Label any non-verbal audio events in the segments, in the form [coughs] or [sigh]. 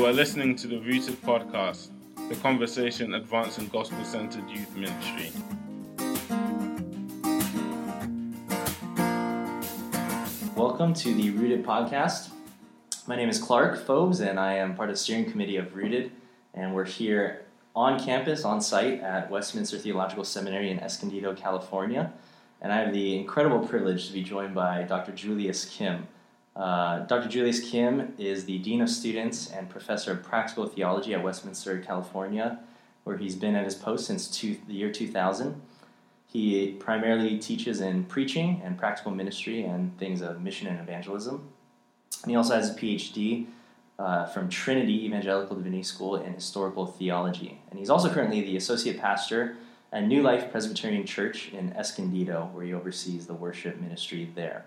You are listening to the Rooted Podcast, the conversation advancing gospel centered youth ministry. Welcome to the Rooted Podcast. My name is Clark Phobes, and I am part of the steering committee of Rooted. And we're here on campus, on site at Westminster Theological Seminary in Escondido, California. And I have the incredible privilege to be joined by Dr. Julius Kim. Uh, Dr. Julius Kim is the Dean of Students and Professor of Practical Theology at Westminster, California, where he's been at his post since two, the year 2000. He primarily teaches in preaching and practical ministry and things of mission and evangelism. And he also has a PhD uh, from Trinity Evangelical Divinity School in historical theology. And he's also currently the associate pastor at New Life Presbyterian Church in Escondido, where he oversees the worship ministry there.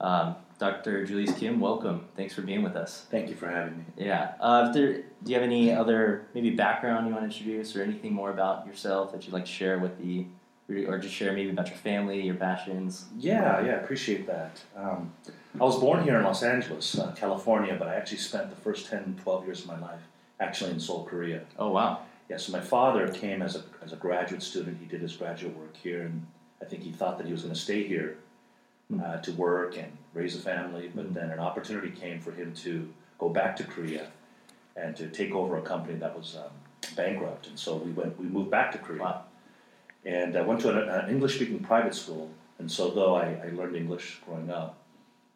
Um, Dr. Julius Kim, welcome. Thanks for being with us. Thank you for having me. Yeah. Uh, there, do you have any other maybe background you want to introduce, or anything more about yourself that you'd like to share with the or just share maybe about your family, your passions. Yeah, yeah, appreciate that. Um, I was born here in Los Angeles, uh, California, but I actually spent the first 10, 12 years of my life actually in Seoul, Korea. Oh, wow. Yeah, so my father came as a, as a graduate student. He did his graduate work here, and I think he thought that he was going to stay here. Uh, to work and raise a family, but hmm. then an opportunity came for him to go back to Korea and to take over a company that was um, bankrupt. And so we went, we moved back to Korea. Wow and I went to an, an English speaking private school. And so, though I, I, learned English growing up,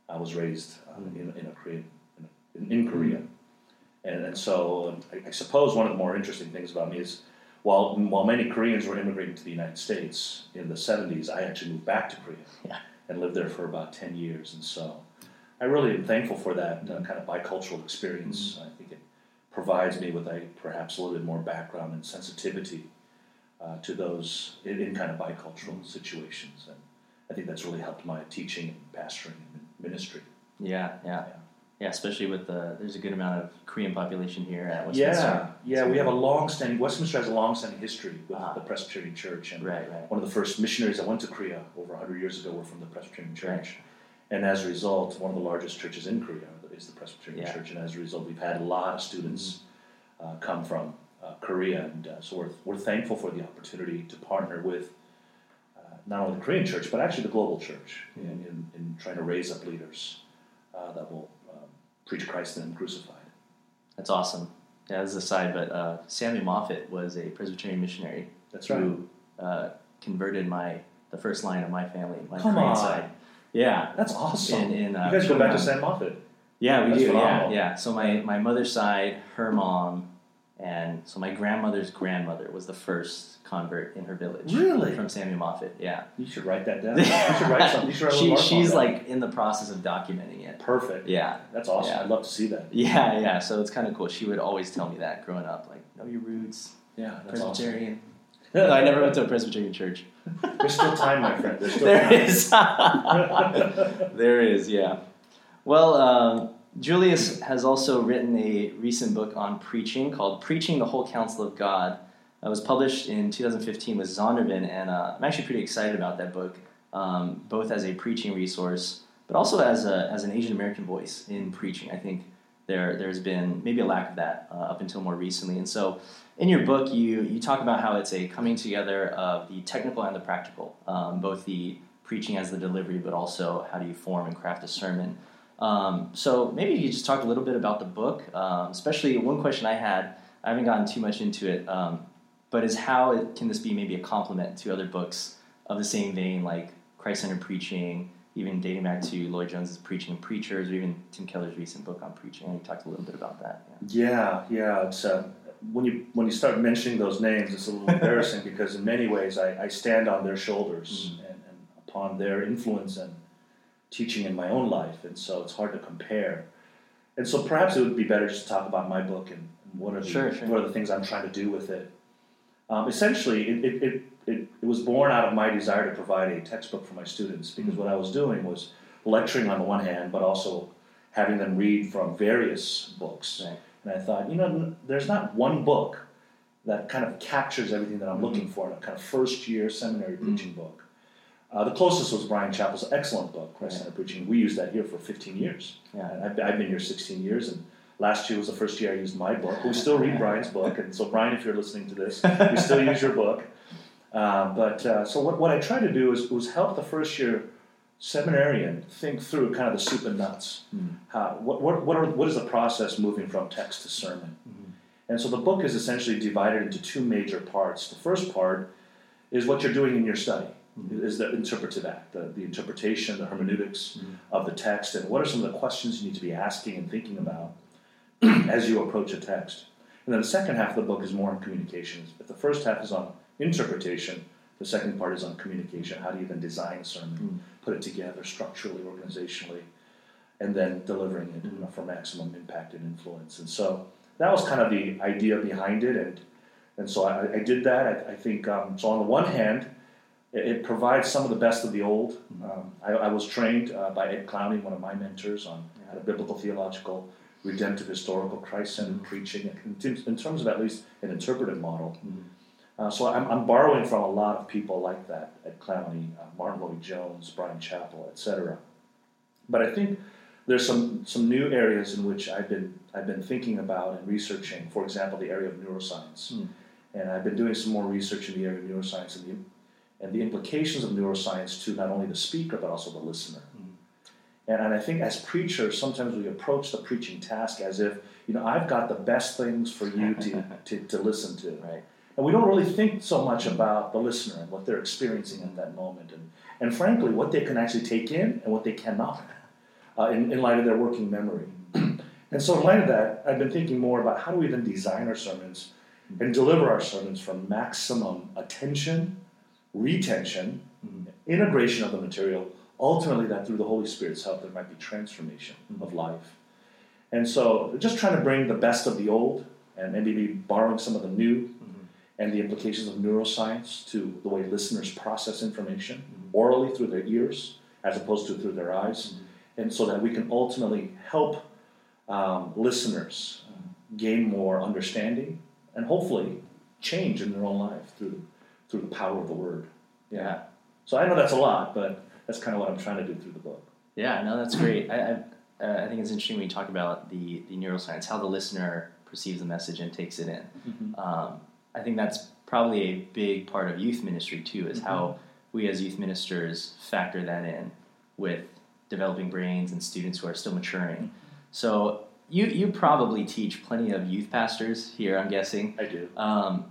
I was raised um, in, in, a Korean, in, in Korea. And, and so, I, I, suppose one of the more interesting things about me is while, while many Koreans were immigrating to the United States in the 70s, I actually moved back to Korea yeah. And lived there for about 10 years. And so, I really am thankful for that uh, kind of bicultural experience. Mm-hmm. I think it provides me with a perhaps a little bit more background and sensitivity uh, to those in, in, kind of bicultural situations. And I think that's really helped my teaching and pastoring and ministry. Yeah, yeah. yeah. Yeah, especially with the there's a good amount of Korean population here at Westminster. Yeah, yeah, we have a long-standing Westminster has a long-standing history with ah. the Presbyterian Church, and right, right. one of the first missionaries that went to Korea over 100 years ago were from the Presbyterian Church, right. and as a result, one of the largest churches in Korea is the Presbyterian yeah. Church, and as a result, we've had a lot of students mm-hmm. uh, come from uh, Korea, and uh, so we're, we're thankful for the opportunity to partner with uh, not only the Korean church, but actually the global church in, in, in trying to raise up leaders uh, that will preach Christ and Him crucified. That's awesome. Yeah, as a side, but uh, Samuel Moffett was a Presbyterian missionary. That's right. Who uh, converted my the first line of my family, my Come on. side. Yeah, that's awesome. In, in, you guys go back to Sam Moffett. Yeah, we That's do. Phenomenal. Yeah, yeah. So my, my mother's side, her mom, and so my grandmother's grandmother was the first convert in her village. Really? From Samuel Moffett, yeah. You should write that down. [laughs] You should write something. Should write she, she's like in the process of documenting it. Perfect. Yeah. That's awesome. Yeah. I'd love to see that. Yeah, yeah. So it's kind of cool. She would always tell me that growing up, like, know your roots. Yeah, Presbyterian. Awesome. [laughs] no, I never went to a Presbyterian church. There's still time, my friend. There's still [laughs] there time. is. there is, yeah. Well, um, Julius has also written a recent book on preaching called Preaching the Whole Counsel of God. It was published in 2015 with Zondervan, and uh, I'm actually pretty excited about that book, um, both as a preaching resource, but also as, a, as an Asian American voice in preaching. I think there, there's been maybe a lack of that uh, up until more recently. And so in your book, you, you talk about how it's a coming together of the technical and the practical, um, both the preaching as the delivery, but also how do you form and craft a sermon. Um, so maybe you just talk a little bit about the book, um, especially one question I had. I haven't gotten too much into it, um, but is how it, can this be maybe a complement to other books of the same vein, like Christ-centered preaching, even dating back to Lloyd Jones's Preaching and Preachers, or even Tim Keller's recent book on preaching. And you talked a little bit about that. Yeah, yeah. yeah it's uh, when you when you start mentioning those names, it's a little [laughs] embarrassing because in many ways I, I stand on their shoulders mm-hmm. and, and upon their influence and teaching in my own life, and so it's hard to compare. And so perhaps it would be better just to talk about my book and, what are the sure, sure. what are the things I'm trying to do with it. Um, essentially, it, it, it, it, was born out of my desire to provide a textbook for my students because what I was doing was lecturing on the one hand, but also having them read from various books. Right. And I thought, you know, there's not one book that kind of captures everything that I'm mm-hmm. looking for in a kind of first year seminary preaching mm-hmm. book. Uh, the closest was Brian Chapell's excellent book, Christ Centered Preaching. We used that here for 15 years. Yeah. I've, I've, been here 16 years, and Last year was the first year I used my book. We still read Brian's book, and so Brian, if you're listening to this, [laughs] we still use your book. Uh, but uh, so what, what I tried to do is was help the first year seminarian think through kind of the soup and nuts. Mm. How, what, what, what, are, what is the process moving from text to sermon? Mhm. And so the book is essentially divided into two major parts. The first part is what you're doing in your study, Mhm. is the interpretive act, the, the interpretation, the hermeneutics Mhm. of the text, and what are some of the questions you need to be asking and thinking about [clears throat] as you approach a text. And then the second half of the book is more on communications. But the first half is on interpretation. The second part is on communication. How do you then design a sermon, Mm. put it together structurally, organizationally, and then delivering it Mhm. for maximum impact and influence. And so that was kind of the idea behind it. And, and so I, I did that. I, I think, um, so on the one hand, it, it provides some of the best of the old. Um, I, I was trained uh, by Ed Clowney, one of my mentors, on Yeah. biblical theological, redemptive, historical, Christ-centered Mhm. preaching, in, terms- in terms of at least an interpretive model. Mhm. Uh, so I'm, I'm borrowing from a lot of people like that Ed Clowney, uh, Martyn Lloyd Jones, Brian Chapell, etc. But I think there's some, some new areas in which I've been I've been thinking about and researching. For example, the area of neuroscience, Mm. and I've been doing some more research in the area of neuroscience and the and the implications of neuroscience to not only the speaker but also the listener. Mm. And, and I think as preachers, sometimes we approach the preaching task as if, you know, I've got the best things for you to, [laughs] to, to listen to. Right. And we don't really think so much about the listener and what they're experiencing at that moment. And, and frankly, what they can actually take in and what they cannot uh, in, in light of their working memory. [clears throat] and so, in light of that, I've been thinking more about how do we then design our sermons and deliver our sermons for maximum attention, retention, Mhm. integration of the material, ultimately, that through the Holy Spirit's help, there might be transformation of life. And so, just trying to bring the best of the old and maybe be borrowing some of the new Mhm. and the implications of neuroscience to the way listeners process information Mhm. orally through their ears as opposed to through their eyes, and so that we can ultimately help um, listeners uh, gain more understanding and hopefully change in their own life through through the power of the word. Yeah. So I know that's a lot, but that's kind of what I'm trying to do through the book. Yeah, no, that's great. I, I, uh, I think it's interesting when you talk about the, the neuroscience, how the listener perceives the message and takes it in. Um, I think that's probably a big part of youth ministry too, is how we as youth ministers factor that in with developing brains and students who are still maturing. So you you probably teach plenty of youth pastors here, I'm guessing. I do. Um,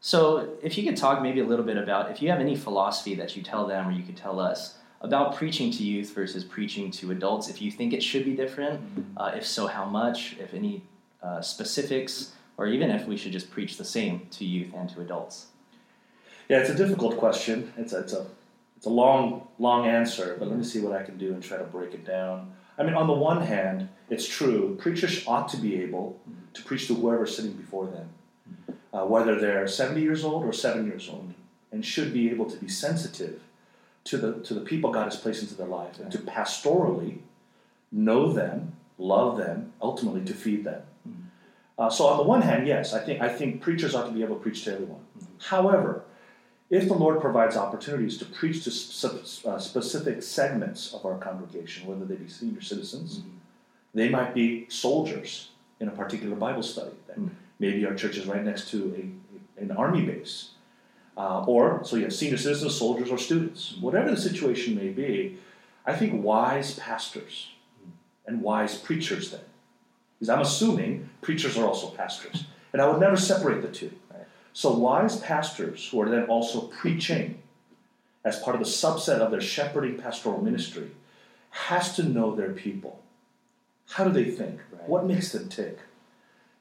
so if you could talk maybe a little bit about if you have any philosophy that you tell them or you could tell us about preaching to youth versus preaching to adults, if you think it should be different, uh, if so, how much, if any uh, specifics, or even if we should just preach the same to youth and to adults. Yeah, it's a difficult question. It's a, it's a it's a long long answer, but let me see what I can do and try to break it down. I mean, on the one hand, it's true preachers ought to be able to preach to whoever's sitting before them, uh, whether they're seventy years old or seven years old, and should be able to be sensitive to the to the people God has placed into their life and to pastorally know them, love them, ultimately to feed them. Uh, so on the one hand, yes, I think I think preachers ought to be able to preach to everyone. However, if the Lord provides opportunities to preach to sp- uh, specific segments of our congregation, whether they be senior citizens, they might be soldiers in a particular Bible study. That Mm. Maybe our church is right next to a, an army base. Uh, or, so you have senior citizens, soldiers, or students. Whatever the situation may be, I think wise pastors and wise preachers then, because I'm assuming preachers are also pastors, and I would never separate the two. So wise pastors who are then also preaching as part of the subset of their shepherding pastoral ministry has to know their people. How do they think? Right. What makes them tick?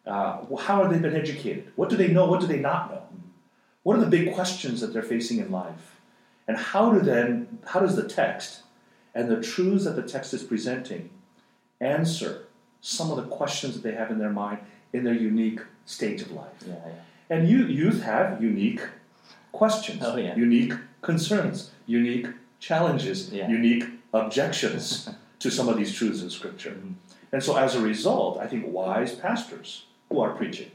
Uh, how have they been educated? What do they know? What do they not know? What are the big questions that they're facing in life? And how do then how does the text and the truths that the text is presenting answer some of the questions that they have in their mind in their unique stage of life? Yeah, yeah. And you, youth have unique questions, Oh, yeah. unique concerns, unique challenges, unique objections [laughs] to some of these truths in Scripture. Mhm. And so, as a result, I think wise pastors who are preaching,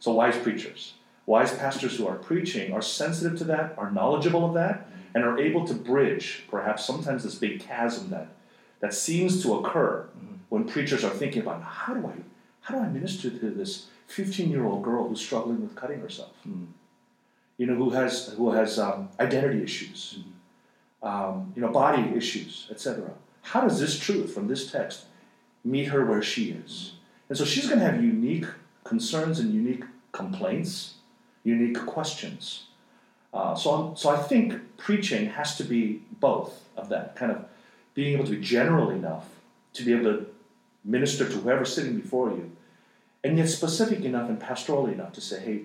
so wise preachers, wise pastors who are preaching are sensitive to that, are knowledgeable of that, and are able to bridge perhaps sometimes this big chasm that, that seems to occur Mhm. when preachers are thinking about how do I how do I minister to this 15 year old girl who's struggling with cutting herself? Mm. You know, who has who has um, identity issues, um, you know, body issues, etc. How does this truth from this text meet her where she is? And so she's going to have unique concerns and unique complaints, unique questions. Uh, so, I'm, so I think preaching has to be both of that kind of being able to be general enough to be able to minister to whoever's sitting before you, and yet specific enough and pastoral enough to say, hey,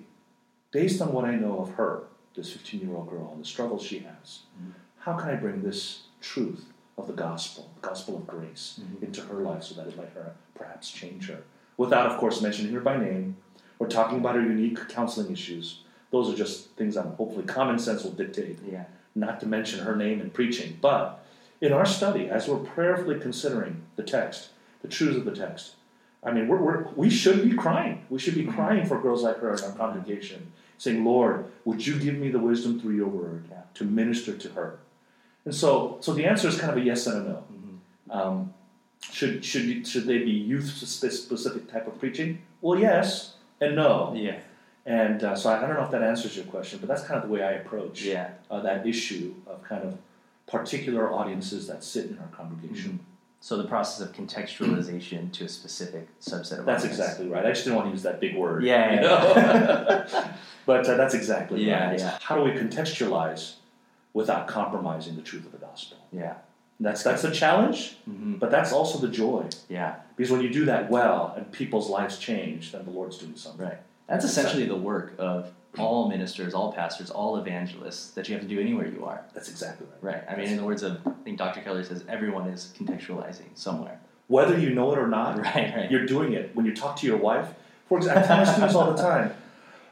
based on what I know of her, this 15 year old girl, and the struggles she has, mm-hmm. how can I bring this truth of the gospel, the gospel of grace, mm-hmm. into her life so that it might her, perhaps change her? Without, of course, mentioning her by name or talking about her unique counseling issues. Those are just things that hopefully common sense will dictate. Yeah. Not to mention her name in preaching. But in our study, as we're prayerfully considering the text, the truths of the text, I mean, we're, we're, we should be crying. We should be mm-hmm. crying for girls like her in our congregation, saying, Lord, would you give me the wisdom through your word yeah. to minister to her? And so, so the answer is kind of a yes and a no. Mm-hmm. Um, should, should, should they be youth specific type of preaching? Well, yes and no. Yeah. And uh, so I, I, don't know if that answers your question, but that's kind of the way I approach yeah. uh, that issue of kind of particular audiences that sit in our congregation. Mm-hmm. So the process of contextualization to a specific subset of That's audience. exactly right. I just didn't want to use that big word. Yeah, you know? [laughs] [laughs] but uh, that's exactly yeah, right. Yeah. How do we contextualize without compromising the truth of the gospel? Yeah. That's that's the challenge, mm-hmm. but that's also the joy. Yeah. Because when you do that well and people's lives change, then the Lord's doing something. Right. That's essentially the work of all ministers, all pastors, all evangelists that you have to do anywhere you are. That's exactly right. Right. I mean, in the words of, I think Dr. Keller says, everyone is contextualizing somewhere. Whether you know it or not, [laughs] right, right. you're doing it. When you talk to your wife, for example, I tell my students all the time,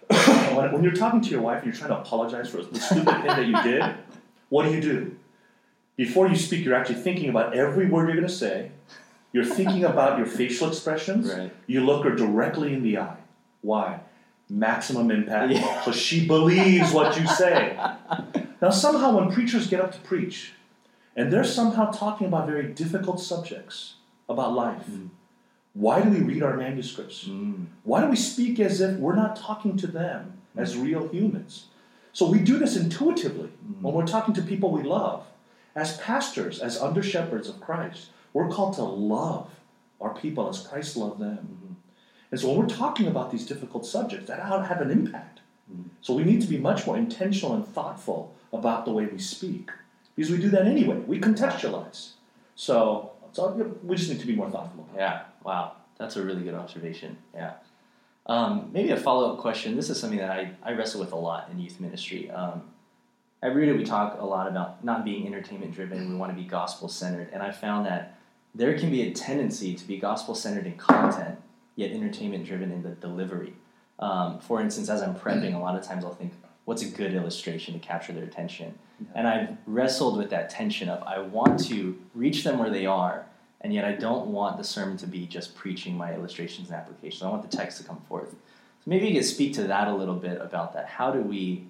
[coughs] when, when you're talking to your wife and you're trying to apologize for the stupid thing that you did, what do you do? Before you speak, you're actually thinking about every word you're going to say. You're thinking about your facial expressions. Right. You look her directly in the eye. Why? maximum impact. Yeah. So she believes what you say. Now, somehow, when preachers get up to preach, and they're somehow talking about very difficult subjects about life, mm. why do we read our manuscripts? Mm. Why do we speak as if we're not talking to them mm. as real humans? So we do this intuitively mm. when we're talking to people we love. As pastors, as under shepherds of Christ, we're called to love our people as Christ loved them. Mm-hmm. And so when we're talking about these difficult subjects, that ought to have an impact. Mm-hmm. So we need to be much more intentional and thoughtful about the way we speak. Because we do that anyway. We contextualize. So, so we just need to be more thoughtful Yeah, wow. That's a really good observation. Yeah. Um, maybe a follow up question. This is something that I, I wrestle with a lot in youth ministry. Um, at Rooted, we talk a lot about not being entertainment driven. We want to be gospel centered. And I found that there can be a tendency to be gospel centered in content yet entertainment driven in the delivery. Um, for instance, as I'm prepping, a lot of times I'll think, what's a good illustration to capture their attention? And I've wrestled with that tension of I want to reach them where they are, and yet I don't want the sermon to be just preaching my illustrations and applications. I want the text to come forth. So maybe you could speak to that a little bit about that. How do we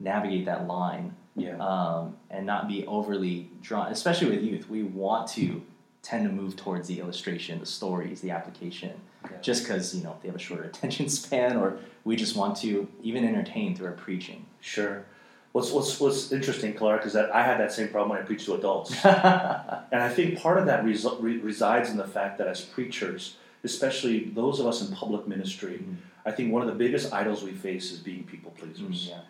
navigate that line yeah. um, and not be overly drawn, especially with youth? We want to tend to move towards the illustration, the stories, the application, yeah. just because you know they have a shorter [laughs] attention span, or we just want to even entertain through our preaching. Sure. What's what's what's interesting, Clark, is that I had that same problem when I preached to adults, [laughs] and I think part of that res- re- resides in the fact that as preachers, especially those of us in public ministry, mm-hmm. I think one of the biggest idols we face is being people pleasers. Mm, yeah.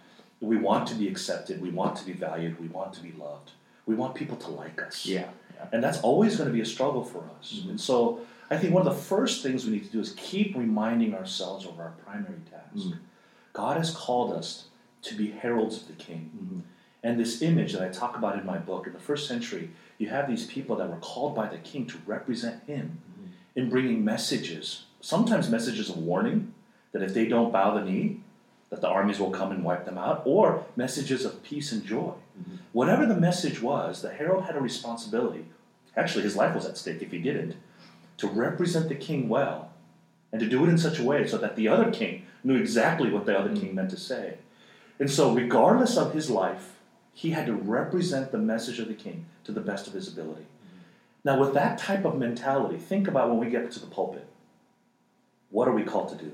We want to be accepted. We want to be valued. We want to be loved. We want people to like us. Yeah. And that's always going to be a struggle for us. Mm-hmm. And so I think one of the first things we need to do is keep reminding ourselves of our primary task. Mm-hmm. God has called us to be heralds of the King. Mm-hmm. And this image that I talk about in my book, in the first century, you have these people that were called by the king to represent him Mm-hmm. in bringing messages, sometimes messages of warning that if they don't bow the knee, that the armies will come and wipe them out, or messages of peace and joy. Mm-hmm. Whatever the message was, the herald had a responsibility. Actually, his life was at stake if he didn't, to represent the king well, and to do it in such a way so that the other king knew exactly what the other king meant to say. And so, regardless of his life, he had to represent the message of the king to the best of his ability. Now, with that type of mentality, think about when we get to the pulpit. what are we called to do?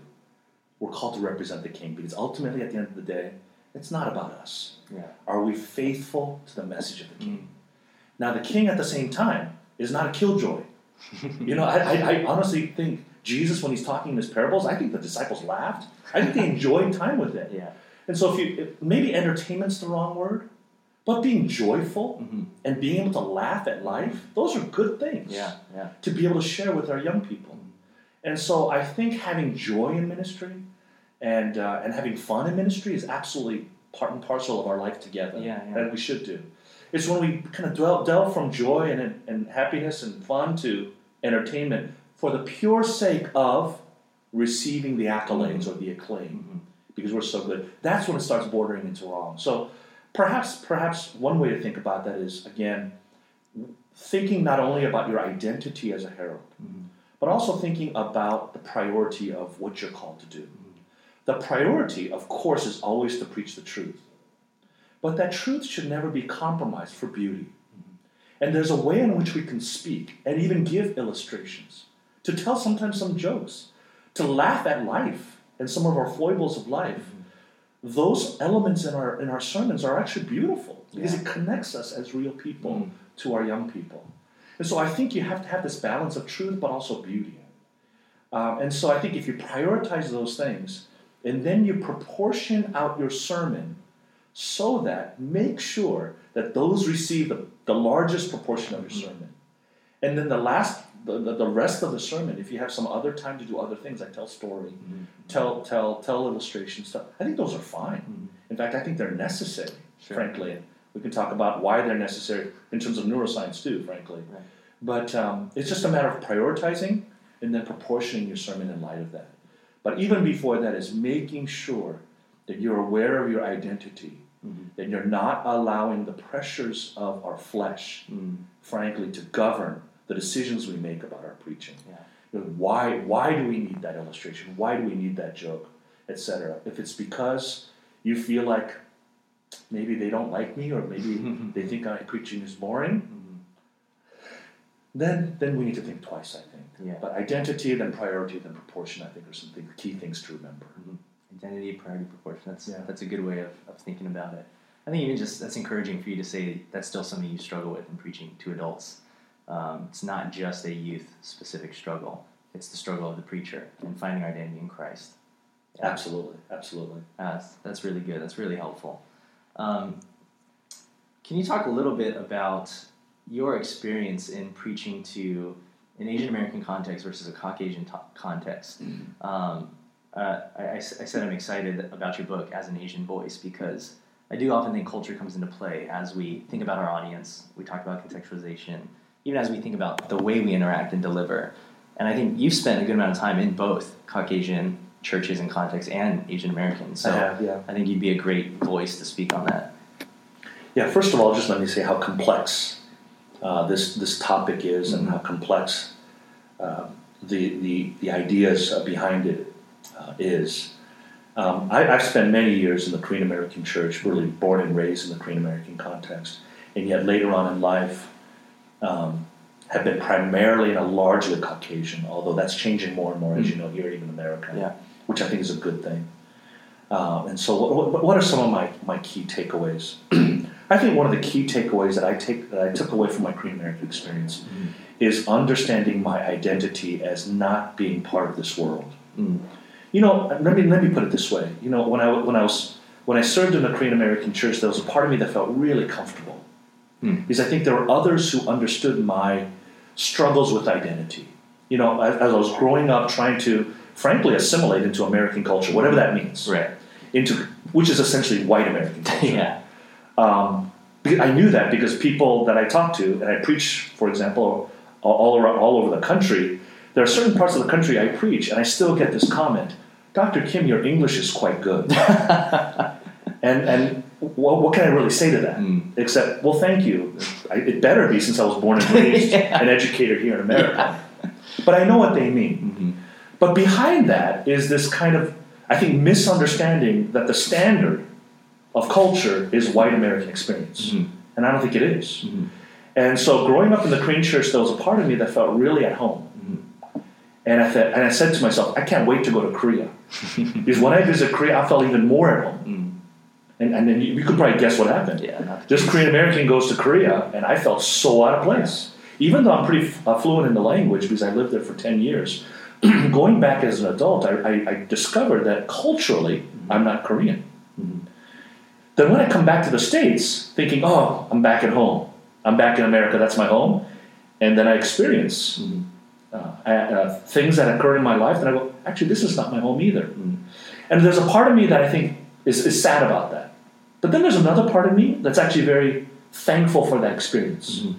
We're called to represent the King because ultimately, at the end of the day, it's not about us. Yeah. Are we faithful to the message of the King? Now, the King at the same time is not a killjoy. [laughs] you know, I, I, I honestly think Jesus, when he's talking in his parables, I think the disciples laughed. I think they enjoyed time with it. Yeah. And so, if you if- maybe entertainment's the wrong word, but being joyful Mhm. and being able to laugh at life, those are good things Yeah. Yeah. to be able to share with our young people. And so, I think having joy in ministry and uh, and having fun in ministry is absolutely part and parcel of our life together. Yeah, yeah. And we should do. It's when we kind of delve, delve from joy and, and happiness and fun to entertainment for the pure sake of receiving the accolades or the acclaim because we're so good. That's when it starts bordering into wrong. So perhaps perhaps one way to think about that is again thinking not only about your identity as a herald, but also thinking about the priority of what you're called to do. The priority, of course, is always to preach the truth. But that truth should never be compromised for beauty. And there's a way in which we can speak and even give illustrations, to tell sometimes some jokes, to laugh at life and some of our foibles of life. Those elements in our in our sermons are actually beautiful because Yeah. it connects us as real people Mm. to our young people. And so I think you have to have this balance of truth but also beauty. Um, and so I think if you prioritize those things and then you proportion out your sermon so that make sure that those receive the, the largest proportion of your mm-hmm. sermon. And then the last, the, the, rest of the sermon, if you have some other time to do other things like tell story, mm-hmm. tell, tell, tell illustration stuff, I think those are fine. Mm-hmm. In fact, I think they're necessary, Sure. frankly. We can talk about why they're necessary in terms of neuroscience too, frankly. Right. But um, it's just a matter of prioritizing and then proportioning your sermon in light of that. But even before that is making sure that you're aware of your identity, mm-hmm. that you're not allowing the pressures of our flesh, mm-hmm. frankly, to govern the decisions we make about our preaching. Yeah. You know, why, why do we need that illustration? Why do we need that joke, etc.? If it's because you feel like maybe they don't like me or maybe [laughs] they think my preaching is boring, mm-hmm. Then then we need to think twice. I think. Yeah. But identity, then priority, then proportion. I think are some key things to remember. Identity, priority, proportion. That's Yeah. that's a good way of, of thinking about it. I think even just that's encouraging for you to say that's still something you struggle with in preaching to adults. Um, it's not just a youth specific struggle. It's the struggle of the preacher and finding our identity in Christ. Absolutely, absolutely. Uh, that's, that's really good. That's really helpful. Um, can you talk a little bit about your experience in preaching to an Asian American context versus a Caucasian to- context? Um, uh, I, I said I'm excited about your book as an Asian voice because I do often think culture comes into play as we think about our audience. We talk about contextualization, even as we think about the way we interact and deliver. And I think you've spent a good amount of time in both Caucasian churches and contexts and Asian Americans. So I have, yeah. I think you'd be a great voice to speak on that. Yeah, first of all, just let me say how complex uh, this this topic is, and how complex uh, the, the the ideas uh, behind it uh, is. Um, I, I've spent many years in the Korean American church, really born and raised in the Korean American context, and yet later on in life, um, have been primarily in a largely Caucasian, although that's changing more and more, as you know, here even in America, Yeah. which I think is a good thing. Um, and so, what, what, what are some of my, my key takeaways? [clears throat] I think one of the key takeaways that I take that I took away from my Korean American experience is understanding my identity as not being part of this world. Mm. You know, let me let me put it this way. You know, when I when I was when I served in the Korean American church, there was a part of me that felt really comfortable, Hmm. because I think there were others who understood my struggles with identity. You know, as, as I was growing up, trying to frankly assimilate into American culture, whatever that means, Right. into which is essentially white American culture. [laughs] yeah. Um, I knew that because people that I talk to, and I preach, for example, all, around, all over the country. There are certain parts of the country I preach, and I still get this comment, "Dr. Kim, your English is quite good." [laughs] and and what, what can I really say to that? Mm. Except, well, thank you. I, it better be since I was born and raised [laughs] Yeah. and educated here in America. But I know what they mean. Mhm. But behind that is this kind of, I think, misunderstanding that the standard of culture is white American experience. Mhm. And I don't think it is. Mhm. And so growing up in the Korean church, there was a part of me that felt really at home. And I, th- and I said to myself, I can't wait to go to Korea. [laughs] because when I visit Korea, I felt even more at home. Mm. And, and then you, you could probably guess what happened. Yeah. This Korean American goes to Korea, and I felt so out of place. Even though I'm pretty f- uh, fluent in the language because I lived there for 10 years, [clears throat] going back as an adult, I, I, I discovered that culturally, I'm not Korean. Then when I come back to the States, thinking, oh, I'm back at home, I'm back in America, that's my home, and then I experience Mhm. uh, uh, things that occur in my life, and I go, actually, this is not my home either. Mm. And there's a part of me that I think is, is sad about that. But then there's another part of me that's actually very thankful for that experience. Mhm.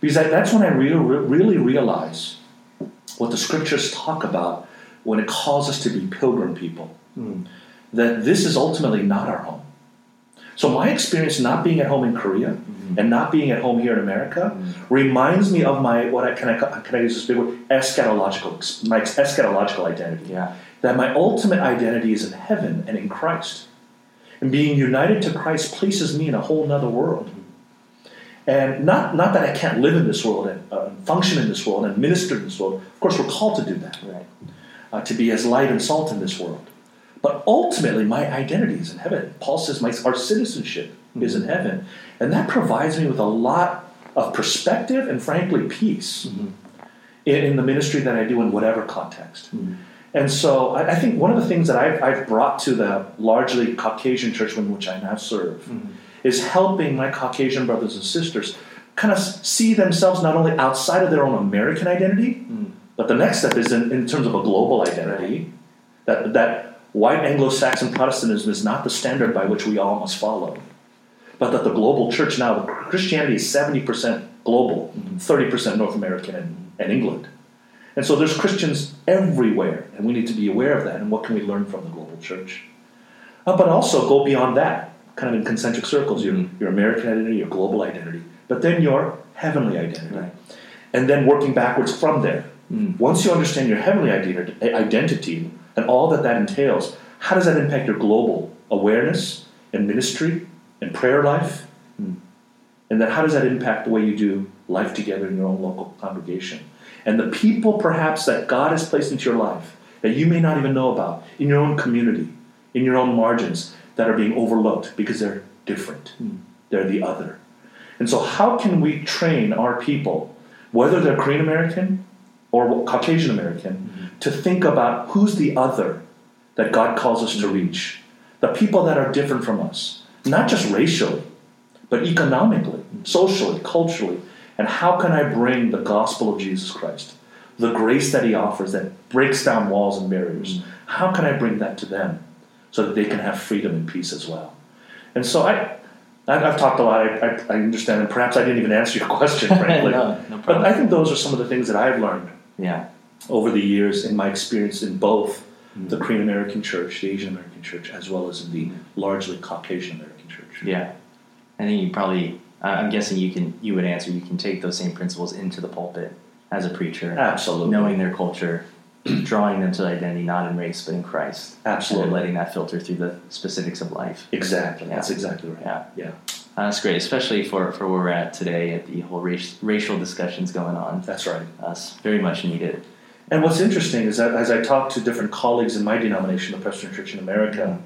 Because I, that's when I re- re- really realize what the scriptures talk about when it calls us to be pilgrim people. Mm. That this is ultimately not our home. So my experience not being at home in Korea and not being at home here in America reminds me of my what I can I can I use this big word eschatological my eschatological identity Yeah. that my ultimate identity is in heaven and in Christ. And being united to Christ places me in a whole nother world. And not, not that I can't live in this world and uh, function in this world and minister in this world. Of course, we're called to do that, Right. uh, to be as light and salt in this world. But ultimately, my identity is in heaven. Paul says my, our citizenship is in heaven. And that provides me with a lot of perspective and, frankly, peace Mhm. in, in the ministry that I do in whatever context. Mhm. And so I, I think one of the things that I've, I've brought to the largely Caucasian church in which I now serve Mhm. is helping my Caucasian brothers and sisters kind of see themselves not only outside of their own American identity, Mm. but the next step is in, in terms of a global identity. That, that white Anglo Saxon Protestantism is not the standard by which we all must follow, but that the global church now, Christianity is 70% global, 30% North American and, and England. And so there's Christians everywhere, and we need to be aware of that. And what can we learn from the global church? Uh, but also go beyond that, kind of in concentric circles your, Mhm. your American identity, your global identity, but then your heavenly identity. Right. And then working backwards from there. Mm. Once you understand your heavenly identity and all that that entails, how does that impact your global awareness and ministry and prayer life? Mm. And then how does that impact the way you do life together in your own local congregation? And the people perhaps that God has placed into your life that you may not even know about in your own community, in your own margins that are being overlooked because they're different. Mm. They're the other. And so, how can we train our people, whether they're Korean American or Caucasian American, mm-hmm. to think about who's the other that God calls us to mm-hmm. reach? The people that are different from us, not just racially, but economically, socially, culturally. And how can I bring the gospel of Jesus Christ, the grace that He offers that breaks down walls and barriers? Mm-hmm. How can I bring that to them so that they can have freedom and peace as well? And so I, I- I've talked a lot. I, I, I understand, and perhaps I didn't even answer your [laughs] question, [laughs] frankly. no, no But. I think those are some of the things that I've learned yeah. over the years in my experience in both Mm. the Korean American church, the Asian American church, as well as in the largely Caucasian American church. Yeah. I think you probably. I- I'm guessing you can. You would answer. You can take those same principles into the pulpit as a preacher, Absolutely. knowing their culture, [clears throat] drawing them to identity not in race but in Christ, Absolutely. then letting that filter through the specifics of life. Exactly. Yeah. That's exactly right. Yeah. Yeah. Uh, that's great, especially for, for where we're at today at the whole race, racial discussions going on. That's right. Uh, it's very much needed. And what's interesting is that as I talk to different colleagues in my denomination, the Presbyterian Church in America,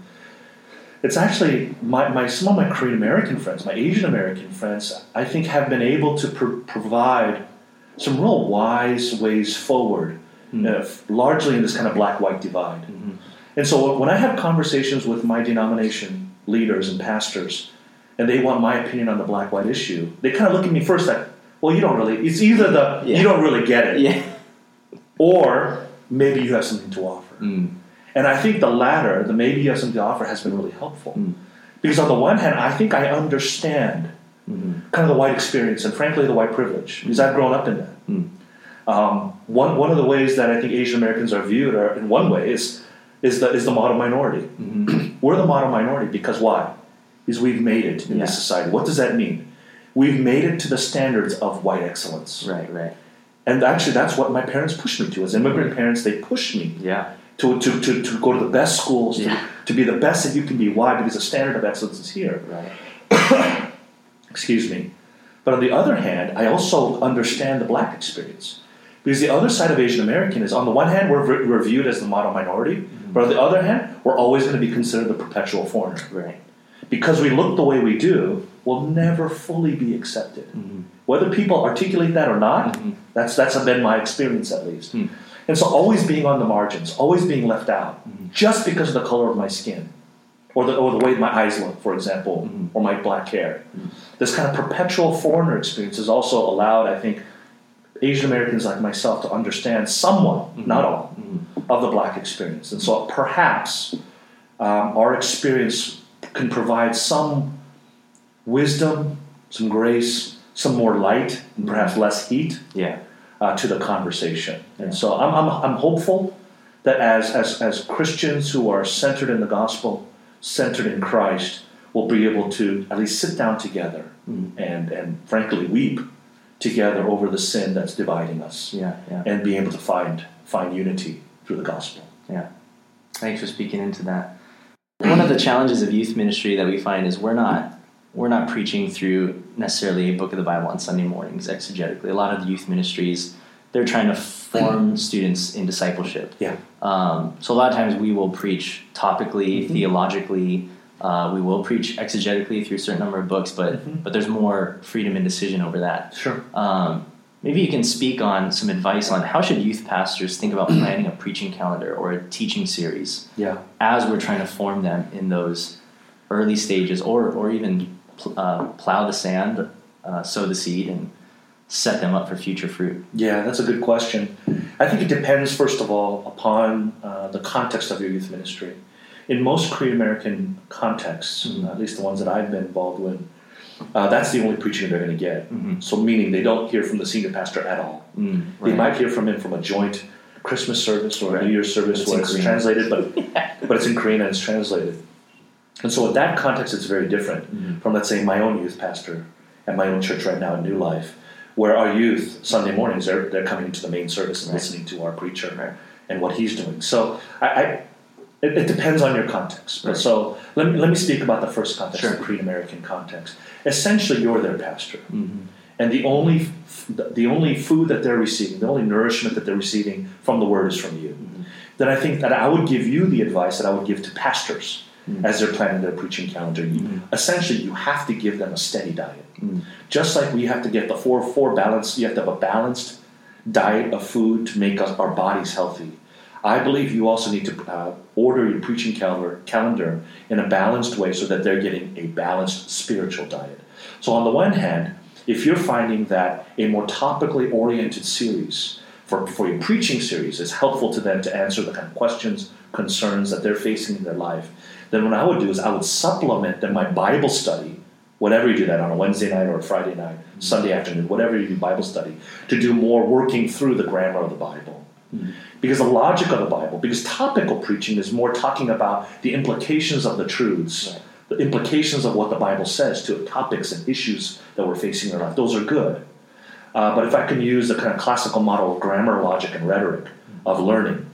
it's actually my, my some of my Korean American friends, my Asian American friends, I think have been able to pro- provide some real wise ways forward, Mm. uh, largely in this kind of black white divide. Mhm. And so when I have conversations with my denomination leaders and pastors, and they want my opinion on the black white issue, they kind of look at me first like, well, you don't really, it's either the, Yeah. you don't really get it, Yeah. or maybe you have something to offer. Mm. And I think the latter, the maybe you have something to offer, has been really helpful. Mm. Because on the one hand, I think I understand Mhm. kind of the white experience and frankly the white privilege, because I've grown up in that. Mm. Um, one, one of the ways that I think Asian Americans are viewed, are, in one way, is, is, the, is the model minority. Mhm. [clears throat] We're the model minority because why? Is we've made it in Yeah. this society. What does that mean? We've made it to the standards of white excellence. Right, right. And actually, that's what my parents pushed me to. As immigrant parents, they pushed me Yeah. to, to, to, to go to the best schools, Yeah. to, to be the best that you can be. Why? Because the standard of excellence is here. Right. [coughs] Excuse me. But on the other hand, I also understand the black experience. Because the other side of Asian American is, on the one hand, we're, we're viewed as the model minority, mm-hmm. but on the other hand, we're always going to be considered the perpetual foreigner. Right. Because we look the way we do, we'll never fully be accepted. Mm-hmm. Whether people articulate that or not, mm-hmm. that's that's been my experience at least. Mm. And so, always being on the margins, always being left out, mm-hmm. just because of the color of my skin, or the, or the way my eyes look, for example, mm-hmm. or my black hair. Mm-hmm. This kind of perpetual foreigner experience has also allowed, I think, Asian Americans like myself to understand somewhat, mm-hmm. not all, of the black experience. And so perhaps um, our experience can provide some wisdom, some grace, some more light, and perhaps less heat yeah. uh, to the conversation. Yeah. And so I'm, I'm, I'm hopeful that as, as, as Christians who are centered in the gospel, centered in Christ, will be able to at least sit down together mm-hmm. and, and frankly weep together over the sin that's dividing us. Yeah, yeah. And be able to find find unity through the gospel. Yeah. Thanks for speaking into that. One of the challenges of youth ministry that we find is we're not we're not preaching through necessarily a book of the Bible on Sunday mornings exegetically. A lot of the youth ministries they're trying to form students in discipleship. Yeah. Um, so a lot of times we will preach topically, mm-hmm. theologically, uh, we will preach exegetically through a certain number of books, but mm-hmm. but there's more freedom and decision over that. Sure. Um, maybe you can speak on some advice on how should youth pastors think about planning a [clears throat] preaching calendar or a teaching series. Yeah. As we're trying to form them in those early stages, or or even pl- uh, plow the sand, uh, sow the seed, and set them up for future fruit. Yeah, that's a good question. I think it depends first of all upon uh, the context of your youth ministry in most Korean American contexts, mm-hmm. at least the ones that I've been involved with, uh, that's the only preaching they're going to get. Mm-hmm. So, meaning they don't hear from the senior pastor at all. Mm, right. They might hear from him from a joint Christmas service or right. a New Year's service it's where it's Korean. translated, but [laughs] but it's in Korean and it's translated. And so, in that context, it's very different mm-hmm. from, let's say, my own youth pastor at my own church right now in New Life, where our youth Sunday mornings they're they're coming to the main service and right. listening to our preacher and what he's doing. So, I, I it, it, depends on your context. Right. So let me, let me speak about the first context, sure. the Korean American context. Essentially, you're their pastor. Mm-hmm. And the only, the only food that they're receiving, the only nourishment that they're receiving from the word is from you. Mm-hmm. Then I think that I would give you the advice that I would give to pastors mm-hmm. as they're planning their preaching calendar. You, mm-hmm. essentially, you have to give them a steady diet. Mm-hmm. Just like we have to get the four, four balance, you have to have a balanced diet of food to make us, our bodies healthy I believe you also need to uh, order your preaching calendar, calendar in a balanced way so that they're getting a balanced spiritual diet. So, on the one hand, if you're finding that a more topically oriented series for, for your preaching series is helpful to them to answer the kind of questions, concerns that they're facing in their life, then what I would do is I would supplement then my Bible study, whatever you do that on a Wednesday night or a Friday night, Sunday afternoon, whatever you do Bible study, to do more working through the grammar of the Bible. Mm-hmm. Because the logic of the Bible, because topical preaching is more talking about the implications of the truths, right. the implications of what the Bible says to topics and issues that we're facing in our life. Those are good. Uh, but if I can use the kind of classical model of grammar, logic, and rhetoric of learning,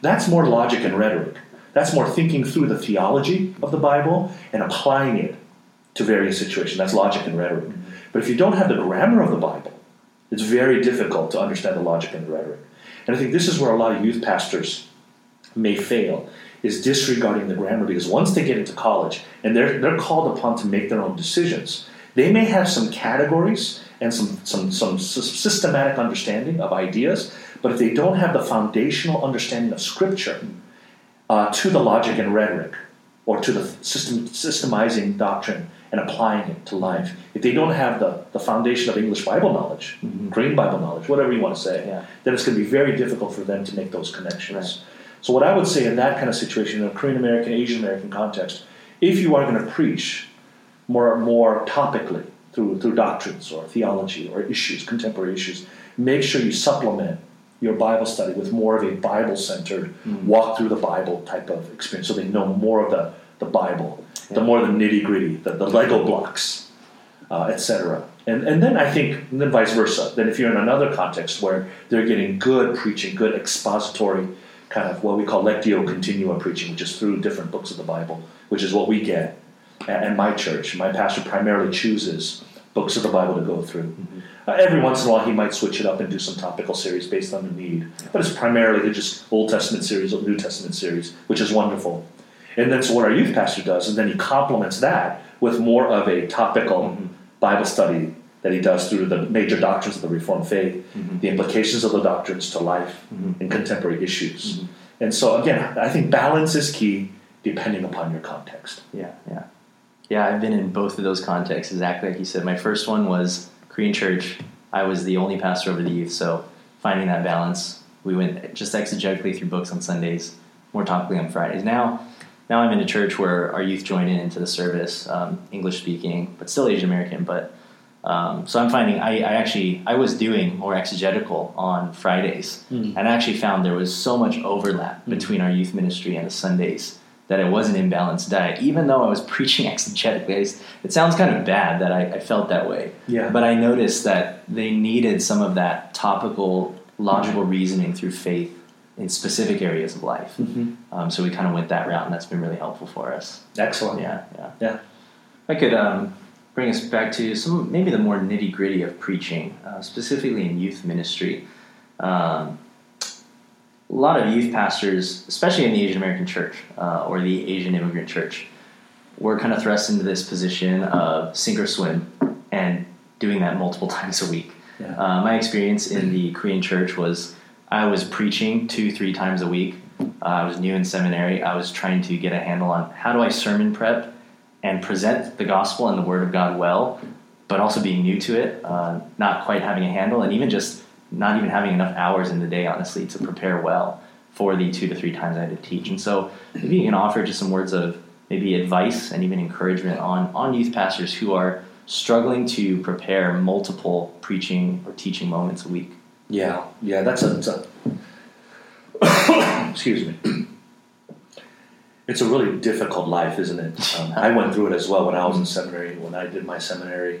that's more logic and rhetoric. That's more thinking through the theology of the Bible and applying it to various situations. That's logic and rhetoric. Mm-hmm. But if you don't have the grammar of the Bible, it's very difficult to understand the logic and the rhetoric. And I think this is where a lot of youth pastors may fail is disregarding the grammar because once they get into college and they're, they're called upon to make their own decisions, they may have some categories and some, some, some systematic understanding of ideas, but if they don't have the foundational understanding of Scripture uh, to the logic and rhetoric or to the system, systemizing doctrine and applying it to life. If they don't have the, the foundation of English Bible knowledge, mm-hmm. Korean Bible knowledge, whatever you want to say, yeah. then it's going to be very difficult for them to make those connections. Right. So, what I would say in that kind of situation, in a Korean American, Asian American context, if you are going to preach more, more topically through, through doctrines or theology or issues, contemporary issues, make sure you supplement your Bible study with more of a Bible centered, mm-hmm. walk through the Bible type of experience so they know more of the, the Bible the more the nitty gritty, the, the Lego blocks, uh, etc. And, and then I think, then vice versa. Then if you're in another context where they're getting good preaching, good expository kind of what we call lectio continua preaching, which is through different books of the Bible, which is what we get at, at my church. My pastor primarily chooses books of the Bible to go through. Uh, every once in a while, he might switch it up and do some topical series based on the need, but it's primarily just Old Testament series or New Testament series, which is wonderful. And then, so what our youth pastor does and then he complements that with more of a topical mm-hmm. Bible study that he does through the major doctrines of the Reformed faith, mm-hmm. the implications of the doctrines to life mm-hmm. and contemporary issues. And so, again, I think balance is key depending upon your context. Yeah, yeah. Yeah, I've been in both of those contexts, exactly like you said. My first one was Korean church. I was the only pastor over the youth, so finding that balance. We went just exegetically through books on Sundays, more topically on Fridays. Now, now I'm in a church where our youth join in into the service, um, English speaking, but still Asian American. But um, so I'm finding I, I, actually I was doing more exegetical on Fridays, mm. and I actually found there was so much overlap mm. between our youth ministry and the Sundays that it was an imbalanced diet, even though I was [laughs] preaching exegetically. It sounds kind of bad that I, I, felt that way. Yeah. But I noticed that they needed some of that topical, logical reasoning through faith in specific areas of life. Mm-hmm. Um, so we kind of went that route, and that's been really helpful for us. Excellent. Yeah, yeah. Yeah. I could um, bring us back to some maybe the more nitty gritty of preaching, uh, specifically in youth ministry. Um, a lot of youth pastors, especially in the Asian American church uh, or the Asian immigrant church, were kind of thrust into this position of sink or swim and doing that multiple [laughs] times a week. Yeah. Uh, my experience in the Korean church was I was preaching two, three times a week. Uh, I was new in seminary. I was trying to get a handle on how do I sermon prep and present the gospel and the word of God well, but also being new to it, uh, not quite having a handle, and even just not even having enough hours in the day, honestly, to prepare well for the two to three times I had to teach. And so maybe you can offer just some words of maybe advice and even encouragement on, on youth pastors who are struggling to prepare multiple preaching or teaching moments a week. Yeah, yeah, that's a, a [coughs] excuse me. It's a really difficult life, isn't it? [laughs] Um, I went through it as well when I was in seminary. When I did my seminary,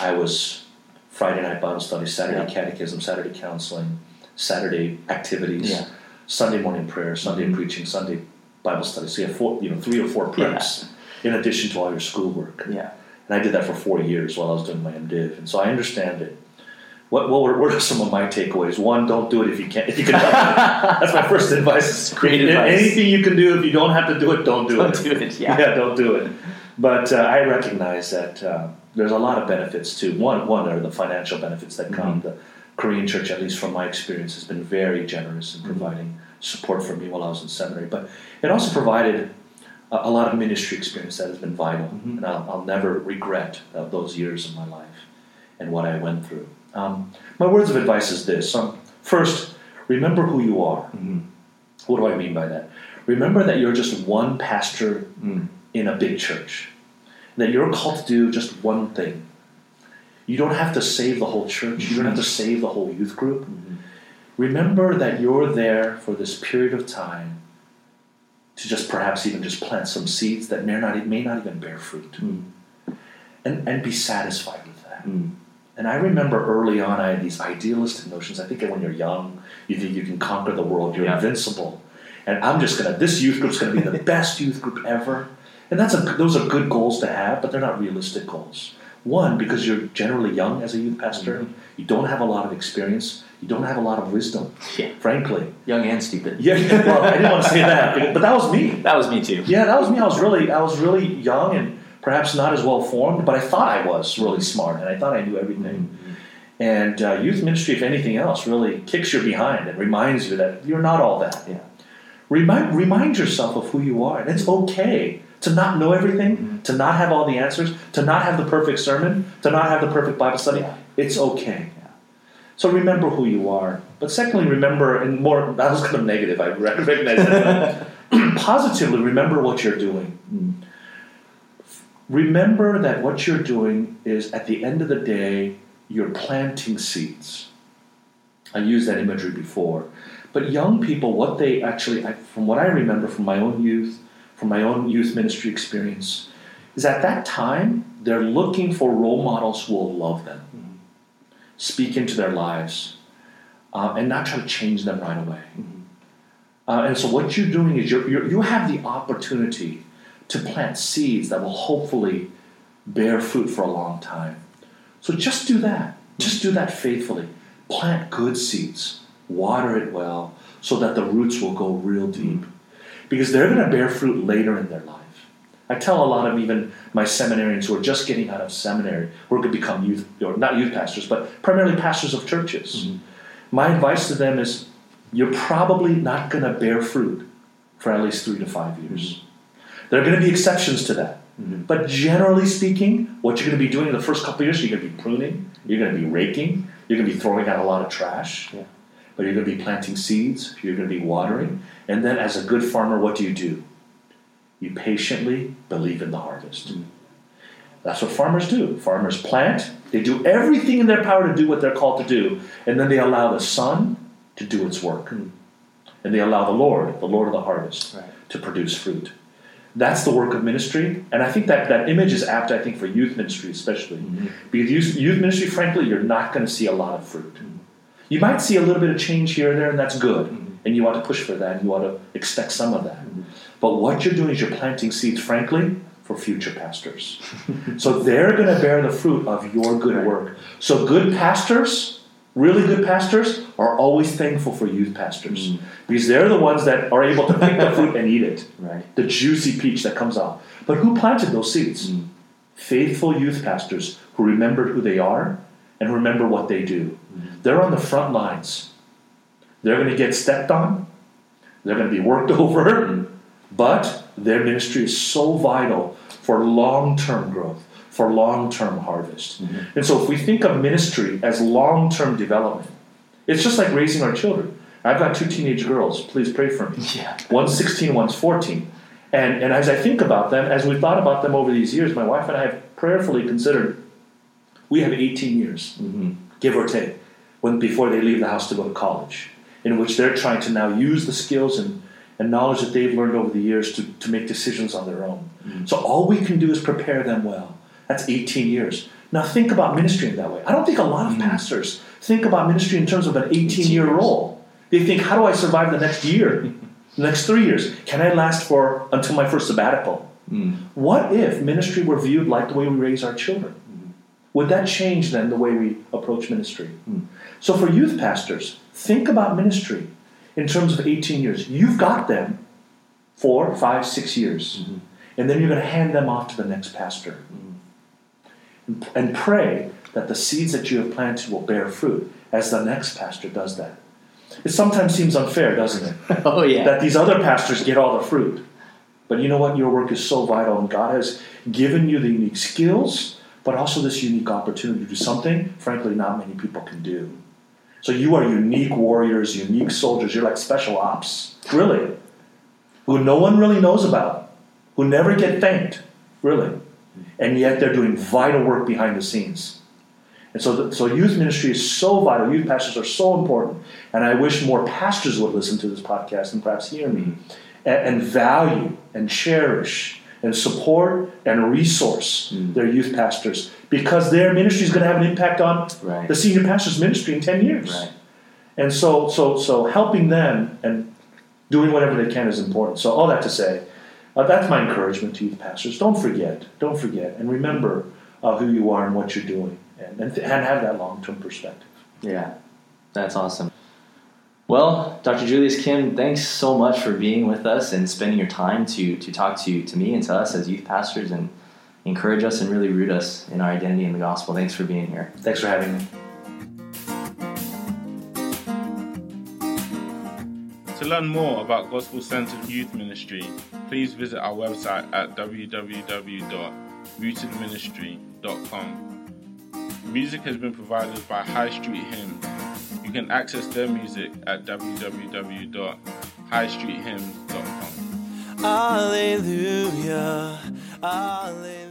I was Friday night Bible study, Saturday yeah. catechism, Saturday counseling, Saturday activities, yeah. Sunday morning prayer, Sunday mm-hmm. preaching, Sunday Bible study. So you have four, you know, three or four preps yeah. in addition to all your schoolwork. Yeah. And I did that for four years while I was doing my MDiv, and so I understand it. What, what, were, what are some of my takeaways? One, don't do it if you can't. If you can, [laughs] that's my first advice. Great advice. Anything you can do, if you don't have to do it, don't do don't it. Don't do it. Yeah. [laughs] yeah, don't do it. But uh, I recognize that. Uh, there's a lot of benefits too. One, one are the financial benefits that come. Mm-hmm. The Korean church, at least from my experience, has been very generous in mm-hmm. providing support for me while I was in seminary. But it also provided a, a lot of ministry experience that has been vital, mm-hmm. and I'll, I'll, never regret uh, those years of my life and what I went through. Um, my words of advice is this: um, first, remember who you are. Mm-hmm. What do I mean by that? Remember that you're just one pastor mm. in a big church that you're called to do just one thing. You don't have to save the whole church, you don't have to save the whole youth group. Mm-hmm. Remember that you're there for this period of time to just perhaps even just plant some seeds that may not, may not even bear fruit. Mm. And, and be satisfied with that. Mm. And I remember early on, I had these idealistic notions. I think that when you're young, you think you can conquer the world, you're yeah. invincible. And I'm just gonna, this youth group's gonna be the [laughs] best youth group ever. And that's a, those are good goals to have, but they're not realistic goals. One, because you're generally young as a youth pastor, mm-hmm. you don't have a lot of experience, you don't have a lot of wisdom, yeah. frankly. Young and stupid. Yeah, [laughs] well, I didn't want to say that, but that was me. That was me too. Yeah, that was me. I was really, I was really young and perhaps not as well formed, but I thought I was really smart and I thought I knew everything. Mm-hmm. And uh, youth ministry, if anything else, really kicks you behind and reminds you that you're not all that. Yeah. Remind, remind yourself of who you are, and it's okay to not know everything, mm-hmm. to not have all the answers, to not have the perfect sermon, to not have the perfect Bible study. Yeah. It's okay. Yeah. So remember who you are. But secondly, remember, and more, that was kind of negative, I [laughs] recognize that. [laughs] [clears throat] positively, remember what you're doing. Mm. Remember that what you're doing is, at the end of the day, you're planting seeds. I used that imagery before. But young people, what they actually, from what I remember from my own youth, from my own youth ministry experience is at that time they're looking for role models who will love them, mm-hmm. speak into their lives, uh, and not try to change them right away. Mm-hmm. Uh, and so what you're doing is you're, you're, you have the opportunity to plant seeds that will hopefully bear fruit for a long time. So just do that. Just do that faithfully. Plant good seeds, water it well, so that the roots will go real deep. Because they're going to bear fruit later in their life. I tell a lot of even my seminarians who are just getting out of seminary, who are going to become youth, or not youth pastors, but primarily pastors of churches. Mm-hmm. My advice to them is you're probably not going to bear fruit for at least three to five years. Mm-hmm. There are going to be exceptions to that. Mm-hmm. But generally speaking, what you're going to be doing in the first couple of years, you're going to be pruning, you're going to be raking, you're going to be throwing out a lot of trash, yeah. but you're going to be planting seeds, you're going to be watering. And then, as a good farmer, what do you do? You patiently believe in the harvest. Mm-hmm. That's what farmers do. Farmers plant, they do everything in their power to do what they're called to do, and then they allow the sun to do its work. Mm-hmm. And they allow the Lord, the Lord of the harvest, right. to produce fruit. That's the work of ministry, and I think that that image is apt. I think for youth ministry especially, mm-hmm. because youth, youth, ministry, frankly, you're not going to see a lot of fruit. Mm-hmm. You might see a little bit of change here and there, and that's good, mm-hmm. and you want to push for that, and you want to expect some of that. Mm-hmm. But what you're doing is you're planting seeds, frankly, for future pastors. so they're going to bear the fruit of your good work. So good pastors Really good pastors are always thankful for youth pastors mm. because they're the ones that are able to pick the [laughs] fruit and eat it. Right. The juicy peach that comes out. But who planted those seeds? Mm. Faithful youth pastors who remembered who they are and remember what they do. Mm. They're on the front lines. They're going to get stepped on, they're going to be worked [laughs] over, mm. but their ministry is so vital for long term growth for long term harvest. Mm-hmm. And so, if we think of ministry as long term development, it's just like raising our children. I've got two teenage girls. Please pray for me. Yeah. One's 16, one's 14. And, and as I think about them, as we've thought about them over these years, my wife and I have prayerfully considered we have 18 years, mm-hmm. give or take, when, before they leave the house to go to college, in which they're trying to now use the skills and, and knowledge that they've learned over the years to, to make decisions on their own. Mm-hmm. So all we can do is prepare them well. That's 18 years. Now think about ministry in that way. I don't think a lot of mm. pastors think about ministry in terms of an 18 year role. They think, how do I survive the next year, [laughs] the next three years? Can I last for until my first sabbatical? Mm. What if ministry were viewed like the way we raise our children? Mm. Would that change then the way we approach ministry? Mm. So for youth pastors, think about ministry in terms of 18 years. You've got them four, five, six years. Mm-hmm. And then you're going to hand them off to the next pastor. Mm and pray that the seeds that you have planted will bear fruit as the next pastor does that. It sometimes seems unfair, doesn't it? [laughs] oh, yeah. That these other pastors get all the fruit. But you know what? Your work is so vital, and God has given you the unique skills, but also this unique opportunity to do something, frankly, not many people can do. So you are unique warriors, unique soldiers. You're like special ops, really, who no one really knows about, who never get thanked, really and yet they're doing vital work behind the scenes. And so, the, so youth ministry is so vital. Youth pastors are so important. And I wish more pastors would listen to this podcast and perhaps hear me and, and value and cherish and support and resource mm. their youth pastors because their ministry is going to have an impact on right. the senior pastor's ministry in 10 years. Right. And so, so, so helping them and doing whatever they can is important. So all that to say, uh, that's my encouragement to youth pastors. Don't forget, don't forget, and remember uh, who you are and what you're doing, and, and, th- and have that long term perspective. Yeah, that's awesome. Well, Dr. Julius Kim, thanks so much for being with us and spending your time to, to talk to, to me and to us as youth pastors and encourage us and really root us in our identity in the gospel. Thanks for being here. Thanks for having me. To learn more about Gospel Centered Youth Ministry, please visit our website at www.rootedministry.com. Music has been provided by High Street Hymns. You can access their music at www.highstreethymns.com. Alleluia, alleluia.